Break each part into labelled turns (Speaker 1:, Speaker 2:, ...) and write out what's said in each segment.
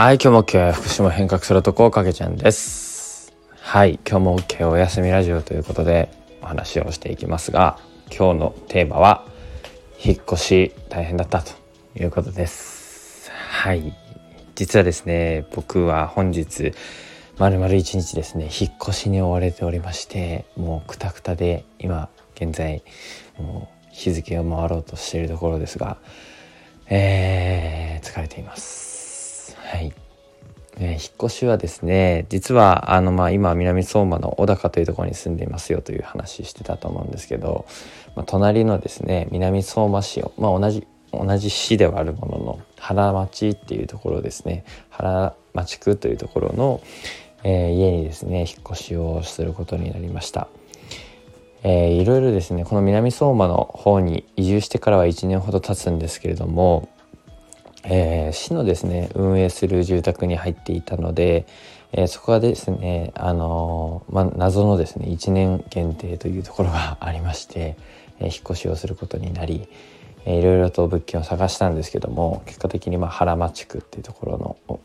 Speaker 1: はい、今日も OK 福島変革するとこかけちゃんです。はい、今日も OK おやすみラジオということでお話をしていきますが、今日のテーマは引っ越し大変だったということです。はい、実はですね、僕は本日まるまる一日ですね、引っ越しに追われておりまして、もうクタクタで今現在もう日付を回ろうとしているところですが、えー、疲れています。えー引っ越しはですね実はあの、まあ、今南相馬の小高というところに住んでいますよという話してたと思うんですけど、まあ、隣のですね南相馬市を、まあ、同じ同じ市ではあるものの原町っていうところですね原町区というところの、えー家にですね引っ越しをすることになりました。えーいろいろですねこの南相馬の方に移住してからは1年ほど経つんですけれども、えー市のですね運営する住宅に入っていたので、えーそこはですねあのーまあ、謎のですね1年限定というところが ありまして、え引っ越しをすることになり、えいろいろと物件を探したんですけども結果的にまあ原町区っていうところの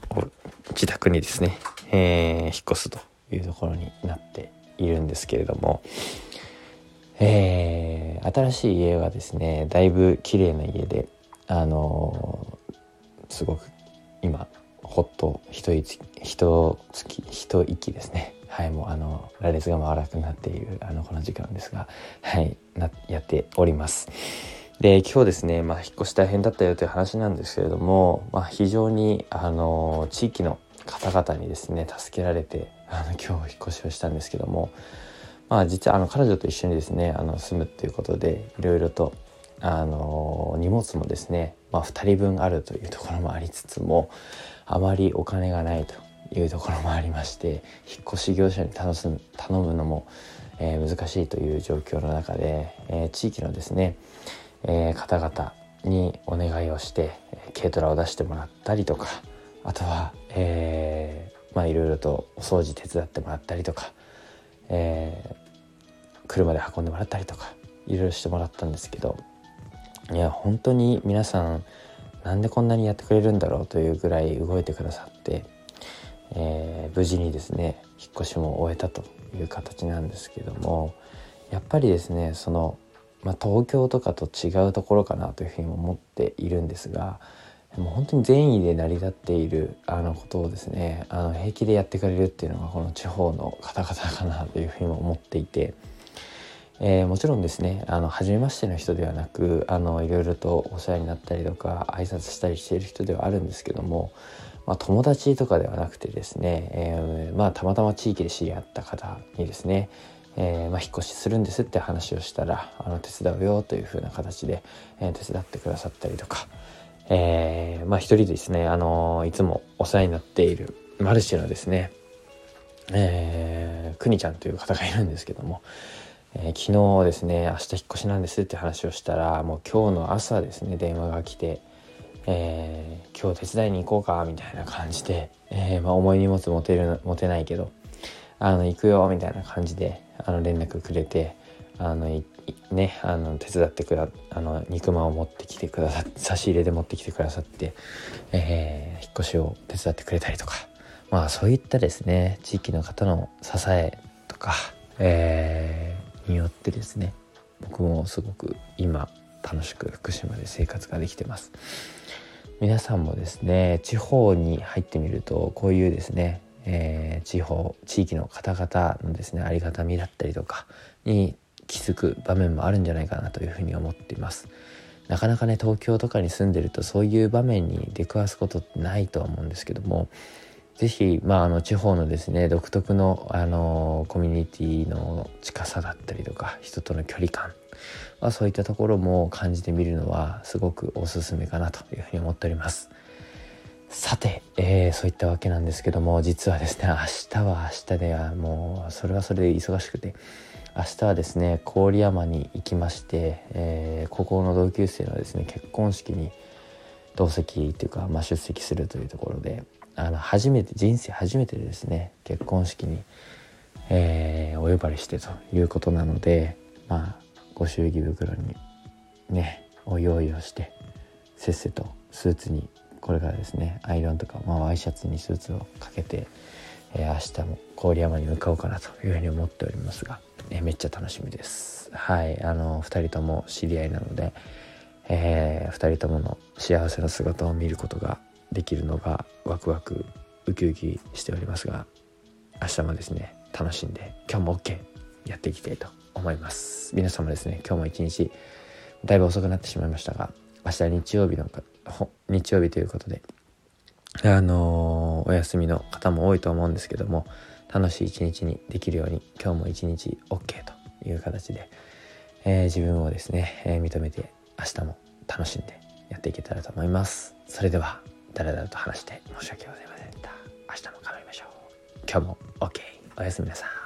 Speaker 1: 自宅にですね、え引っ越すというところになっているんですけれども。え新しい家はですねだいぶ綺麗な家であのすごく今ほっと一息一月一息ですね。はいもうあの羅列が回らなくなっているあのこの時間ですがはいなやっております。で今日ですね、まあ、引っ越し大変だったよという話なんですけれども、まあ、非常にあの地域の方々にですね助けられてあの今日引っ越しをしたんですけどもまあ実はあの彼女と一緒にですねあの住むっていうことでいろいろとあの荷物もですね、まあ、2人分あるというところもありつつもあまりお金がないというところもありまして引っ越し業者に頼す頼むのも、えー難しいという状況の中で、えー地域のですね、えー方々にお願いをして軽トラを出してもらったりとかあとは、えーまあいろいろとお掃除手伝ってもらったりとか、えー車で運んでもらったりとかいろいろしてもらったんですけどいや本当に皆さんなんでこんなにやってくれるんだろうというぐらい動いてくださって、えー無事にですね引っ越しも終えたという形なんですけどもやっぱりですねその、まあ、東京とかと違うところかなというふうに思っているんですがもう本当に善意で成り立っているあのことをですねあの平気でやってくれるっていうのがこの地方の方々かなというふうにも思っていて。えーもちろんですねあの初めましての人ではなくあのいろいろとお世話になったりとか挨拶したりしている人ではあるんですけども、まあ、友達とかではなくてですね、えーまあ、たまたま地域で知り合った方にですね、えーまあ、引っ越しするんですって話をしたらあの手伝うよというふうな形で、え手伝ってくださったりとか、えまあ、一人ですね、あのいつもお世話になっているマルシェのですねえー、くにちゃんという方がいるんですけども、えー昨日ですね明日引っ越しなんですって話をしたらもう今日の朝ですね電話が来て、えー今日手伝いに行こうかみたいな感じで、えーまあ、重い荷物持てる持てないけどあの行くよみたいな感じであの連絡くれてあのねあの手伝ってくだあの肉まんを持ってきてくださって差し入れで持ってきてくださって、え引っ越しを手伝ってくれたりとか。まあそういったですね地域の方の支えとか、えーによってですね僕もすごく今楽しく福島で生活ができてます。皆さんもですね地方に入ってみるとこういうですね、えー地方地域の方々のですねありがたみだったりとかに気づく場面もあるんじゃないかなというふうに思っています。なかなかね東京とかに住んでるとそういう場面に出くわすことってないとは思うんですけどもぜひ、まあ、あの地方のですね独特のあのコミュニティの近さだったりとか人との距離感、まあ、そういったところも感じてみるのはすごくおすすめかなというふうに思っております。さて、えーそういったわけなんですけども実はですね明日は明日ではもうそれはそれで忙しくて明日はですね郡山に行きまして、えー高校の同級生のですね結婚式に同席っていうか、まあ、出席するというところであの初めて人生初めてですね結婚式に、えーお呼ばれしてということなのでまあご祝儀袋にねお用意をしてせっせとスーツにこれからですねアイロンとか、まあ、ワイシャツにスーツをかけて、えー、明日も郡山に向かおうかなというふうに思っておりますが、えー、めっちゃ楽しみです。はいあの2人とも知り合いなので、えー、2人ともの幸せな姿を見ることができるのがワクワクウキウキしておりますが明日もですね楽しんで今日も OK やっていきたいと思います。皆様ですね今日も一日だいぶ遅くなってしまいましたが明日日曜日の日曜日ということであのー、お休みの方も多いと思うんですけども楽しい一日にできるように今日も一日 OK という形で、えー、自分をですね、えー、認めて明日も楽しんでやっていけたらと思います。それでは。だらだらと話して申し訳ございません。でした明日も頑張りましょう。今日も OK おやすみなさい。